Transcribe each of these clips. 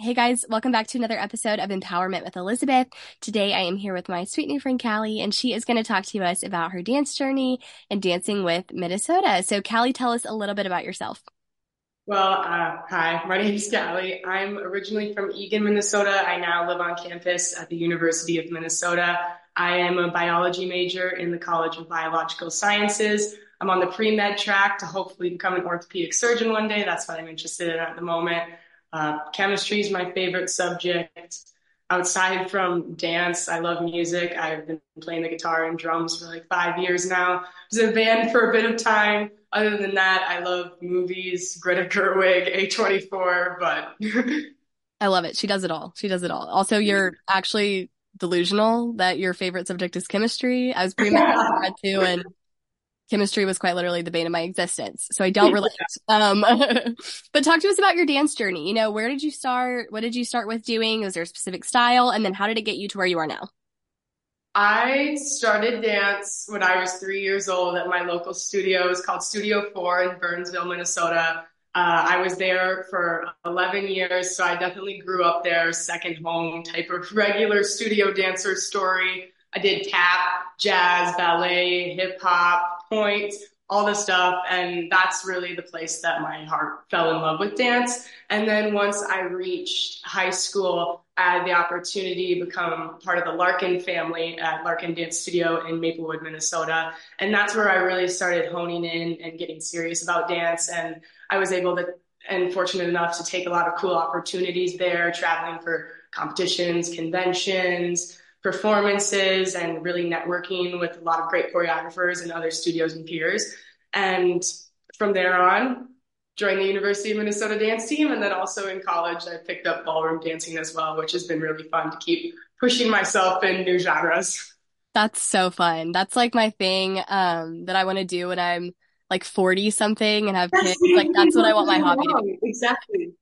Hey guys, welcome back to another episode of Empowerment with Elizabeth. Today I am here with my sweet new friend Kally, and she is going to talk to us about her dance journey and dancing with Minnesota. So, Kally, tell us a little bit about yourself. Well, uh, hi, my name is Kally. I'm originally from Eagan, Minnesota. I now live on campus at the University of Minnesota. I am a biology major in the College of Biological Sciences. I'm on the pre med track to hopefully become an orthopedic surgeon one day. That's what I'm interested in at the moment. Uh, chemistry is my favorite subject. Outside from dance, I love music. I've been playing the guitar and drums for like five years now. I was in a band for a bit of time. Other than that, I love movies, Greta Gerwig, A24, but. I love it. She does it all. She does it all. Also, you're actually delusional that your favorite subject is chemistry. I was pretty much too, and chemistry was quite literally the bane of my existence. So I don't relate. Um, but talk to us about your dance journey. You know, where did you start? What did you start with doing? Was there a specific style? And then how did it get you to where you are now? I started dance when I was three years old at my local studio. It was called Studio Four in Burnsville, Minnesota. Uh, I was there for 11 years, so I definitely grew up there, second home type of regular studio dancer story. I did tap, jazz, ballet, hip hop, pointe, all the stuff. And that's really the place that my heart fell in love with dance. And then once I reached high school, I had the opportunity to become part of the Larkin family at Larkin Dance Studio in Maplewood, Minnesota. And that's where I really started honing in and getting serious about dance. And I was able to, and fortunate enough to take a lot of cool opportunities there, traveling for competitions, conventions, performances and really networking with a lot of great choreographers and other studios and peers. And from there on, joined the University of Minnesota dance team. And then also in college, I picked up ballroom dancing as well, which has been really fun to keep pushing myself in new genres. That's so fun. That's like my thing um, that I want to do when I'm like 40 something and have kids. Like that's what I want my hobby to be. Exactly.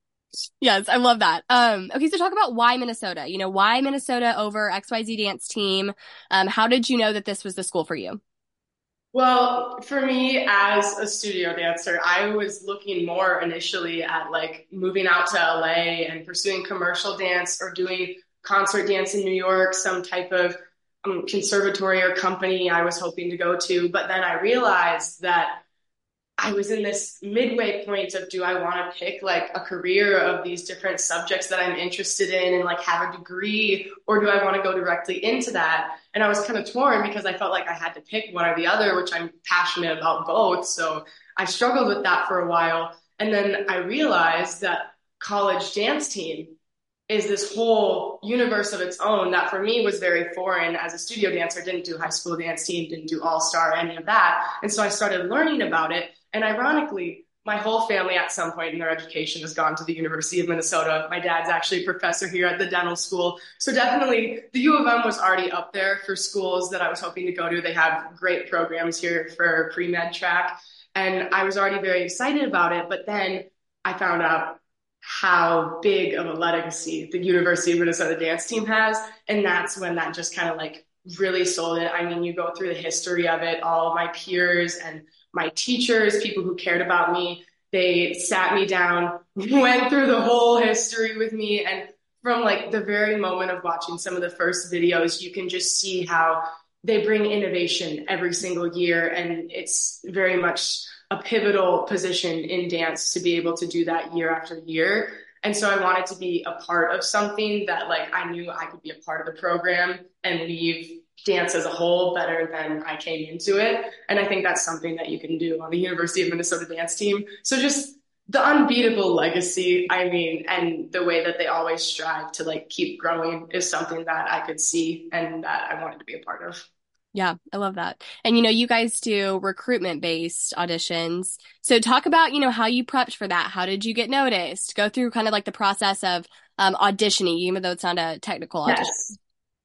Yes, I love that. Um, okay, so talk about why Minnesota. You know, why Minnesota over XYZ dance team? Um, how did you know that this was the school for you? Well, for me as a studio dancer, I was looking more initially at like moving out to LA and pursuing commercial dance or doing concert dance in New York, some type of um, conservatory or company I was hoping to go to. But then I realized that I was in this midway point of do I want to pick like a career of these different subjects that I'm interested in and like have a degree or do I want to go directly into that? And I was kind of torn because I felt like I had to pick one or the other, which I'm passionate about both. So I struggled with that for a while. And then I realized that college dance team is this whole universe of its own that for me was very foreign as a studio dancer, didn't do high school dance team, didn't do all star, any of that. And so I started learning about it and ironically, my whole family at some point in their education has gone to the University of Minnesota. My dad's actually a professor here at the dental school. So definitely the U of M was already up there for schools that I was hoping to go to. They have great programs here for pre-med track. And I was already very excited about it. But then I found out how big of a legacy the University of Minnesota dance team has. And that's when that just kind of like really sold it. I mean, you go through the history of it, all of my peers and my teachers, people who cared about me. They sat me down, went through the whole history with me. And from like the very moment of watching some of the first videos, you can just see how they bring innovation every single year. And it's very much a pivotal position in dance to be able to do that year after year. And so I wanted to be a part of something that like I knew I could be a part of the program and leave dance as a whole better than I came into it. And I think that's something that you can do on the University of Minnesota dance team. So just the unbeatable legacy, I mean, and the way that they always strive to like keep growing is something that I could see and that I wanted to be a part of. Yeah, I love that. And you know, you guys do recruitment based auditions. So talk about, you know, how you prepped for that. How did you get noticed? Go through kind of like the process of um, auditioning, even though it's not a technical audition. Yes.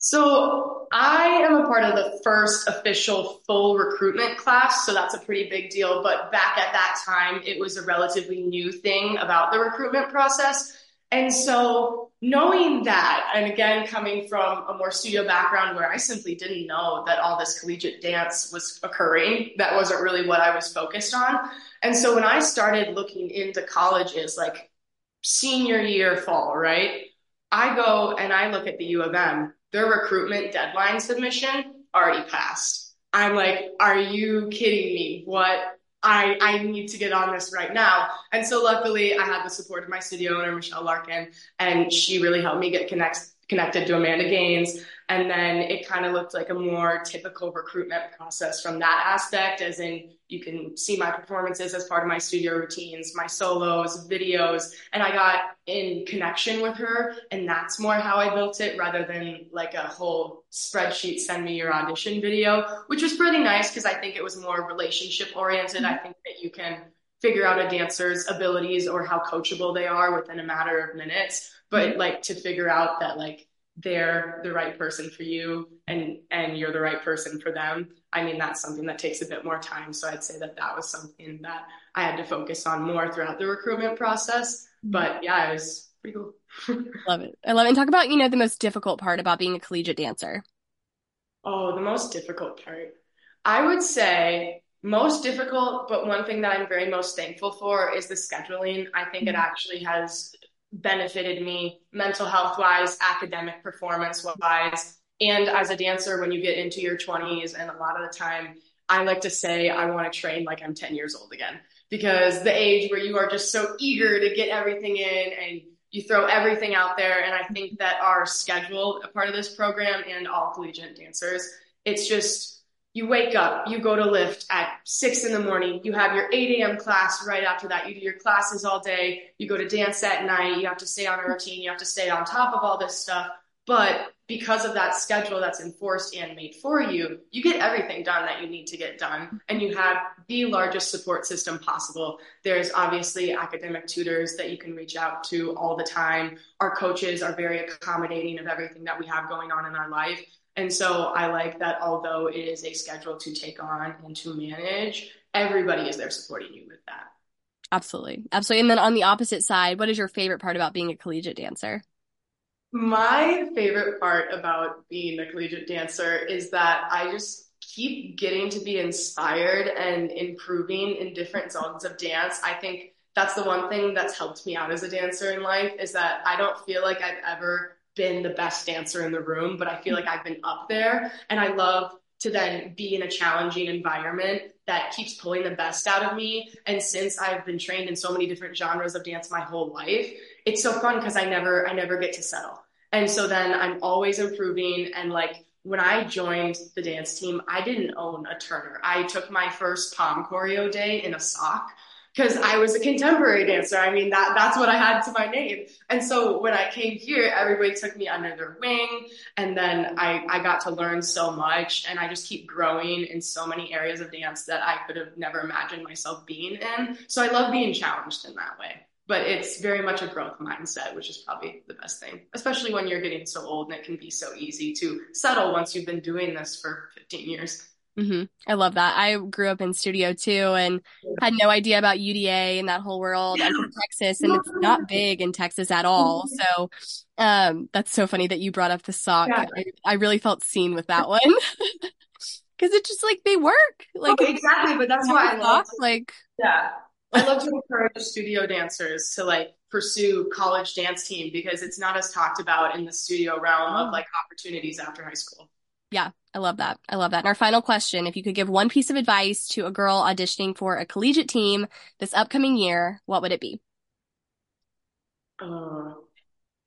So I am a part of the first official full recruitment class, so that's a pretty big deal. But back at that time, it was a relatively new thing about the recruitment process. And so knowing that, and again, coming from a more studio background where I simply didn't know that all this collegiate dance was occurring, that wasn't really what I was focused on. And so when I started looking into colleges, like senior year fall, right? I go and I look at the U of M, their recruitment deadline submission already passed. I'm like, are you kidding me? What? I, I need to get on this right now. And so luckily I had the support of my studio owner, Michelle Larkin, and she really helped me get connect, connected to Amanda Gaines. And then it kind of looked like a more typical recruitment process from that aspect, as in you can see my performances as part of my studio routines, my solos, videos, and I got in connection with her. And that's more how I built it rather than like a whole spreadsheet, send me your audition video, which was pretty nice because I think it was more relationship oriented. I mm-hmm. think that you can figure out a dancer's abilities or how coachable they are within a matter of minutes but mm-hmm. like to figure out that like they're the right person for you and and you're the right person for them i mean that's something that takes a bit more time. So i'd say that that was something that i had to focus on more throughout the recruitment process. Mm-hmm. But yeah it was pretty cool. Love it. I love it. And talk about you know the most difficult part about being a collegiate dancer. Oh the most difficult part. I would say most difficult but one thing that i'm very most thankful for is the scheduling i think it mm-hmm. actually has benefited me mental health wise, academic performance wise. And as a dancer, when you get into your 20s, and a lot of the time, I like to say I want to train like I'm 10 years old again because the age where you are just so eager to get everything in and you throw everything out there. And I think that our schedule, a part of this program, and all collegiate dancers, it's just you wake up, you go to lift at six in the morning, you have your 8 a.m. class right after that, you do your classes all day, you go to dance at night, you have to stay on a routine, you have to stay on top of all this stuff. But because of that schedule that's enforced and made for you, you get everything done that you need to get done. And you have the largest support system possible. There's obviously academic tutors that you can reach out to all the time. Our coaches are very accommodating of everything that we have going on in our life. And so I like that although it is a schedule to take on and to manage, everybody is there supporting you with that. Absolutely. Absolutely. And then on the opposite side, what is your favorite part about being a collegiate dancer? My favorite part about being a collegiate dancer is that I just keep getting to be inspired and improving in different zones of dance. I think that's the one thing that's helped me out as a dancer in life is that I don't feel like I've ever been the best dancer in the room, but I feel like I've been up there and I love to then be in a challenging environment that keeps pulling the best out of me. And since I've been trained in so many different genres of dance my whole life, it's so fun because I never, I never get to settle. And so then I'm always improving and like, when I joined the dance team, I didn't own a Turner. I took my first pom choreo day in a sock because I was a contemporary dancer. I mean, that that's what I had to my name. And so when I came here, everybody took me under their wing. And then I, I got to learn so much and I just keep growing in so many areas of dance that I could have never imagined myself being in. So I love being challenged in that way. But it's very much a growth mindset, which is probably the best thing, especially when you're getting so old and it can be so easy to settle once you've been doing this for 15 years. Mm-hmm. I love that. I grew up in studio too and had no idea about UDA and that whole world. I'm from Texas and it's not big in Texas at all. So um, that's so funny that you brought up the sock. Yeah. I, I, really felt seen with that one. Cause it's just like they work. Like oh, exactly, but that's why I love like yeah. I love to encourage studio dancers to like pursue college dance team because it's not as talked about in the studio realm of mm. like opportunities after high school. Yeah, I love that. I love that. And our final question, if you could give one piece of advice to a girl auditioning for a collegiate team this upcoming year, what would it be? Uh,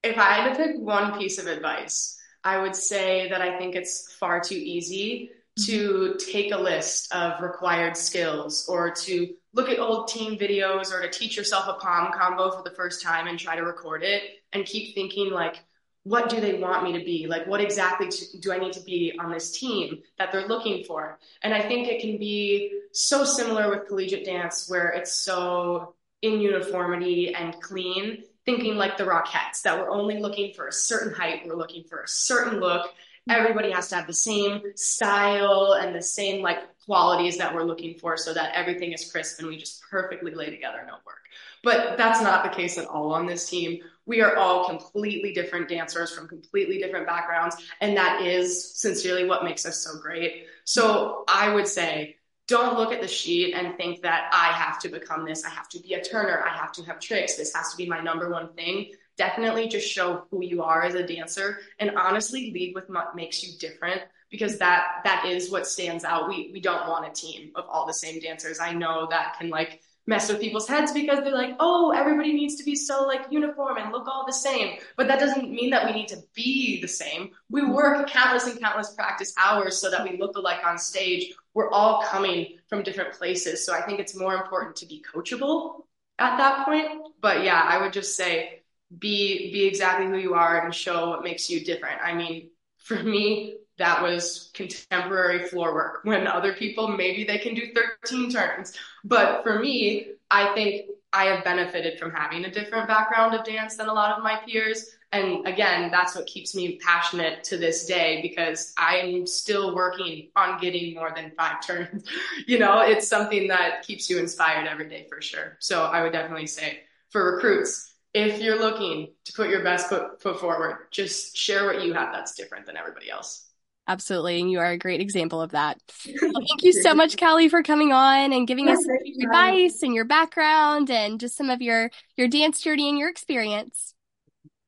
if I had to pick one piece of advice, I would say that I think it's far too easy to take a list of required skills or to look at old team videos or to teach yourself a pom combo for the first time and try to record it and keep thinking like, what do they want me to be? Like, what exactly do I need to be on this team that they're looking for? And I think it can be so similar with collegiate dance where it's so in uniformity and clean, thinking like the Rockettes that we're only looking for a certain height, we're looking for a certain look. Everybody has to have the same style and the same like qualities that we're looking for so that everything is crisp and we just perfectly lay together no work. But that's not the case at all on this team. We are all completely different dancers from completely different backgrounds. And that is sincerely what makes us so great. So I would say don't look at the sheet and think that I have to become this. I have to be a turner. I have to have tricks. This has to be my number one thing. Definitely just show who you are as a dancer and honestly lead with what makes you different because that that is what stands out. We we don't want a team of all the same dancers. I know that can like mess with people's heads because they're like, oh, everybody needs to be so like uniform and look all the same. But that doesn't mean that we need to be the same. We work countless and countless practice hours so that we look alike on stage. We're all coming from different places. So I think it's more important to be coachable at that point. But yeah, I would just say be be exactly who you are and show what makes you different. I mean, for me, that was contemporary floor work. When other people maybe they can do 13 turns. But for me i think i have benefited from having a different background of dance than a lot of my peers. And again that's what keeps me passionate to this day because i'm still working on getting more than five turns. You know it's something that keeps you inspired every day for sure. So i would definitely say for recruits if you're looking to put your best foot, foot forward just share what you have that's different than everybody else Absolutely. And you are a great example of that. thank you so much, Kally, for coming on and giving us your advice and your background and just some of your, your dance journey and your experience.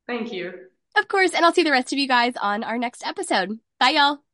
Thank you. Of course. And I'll see the rest of you guys on our next episode. Bye, y'all.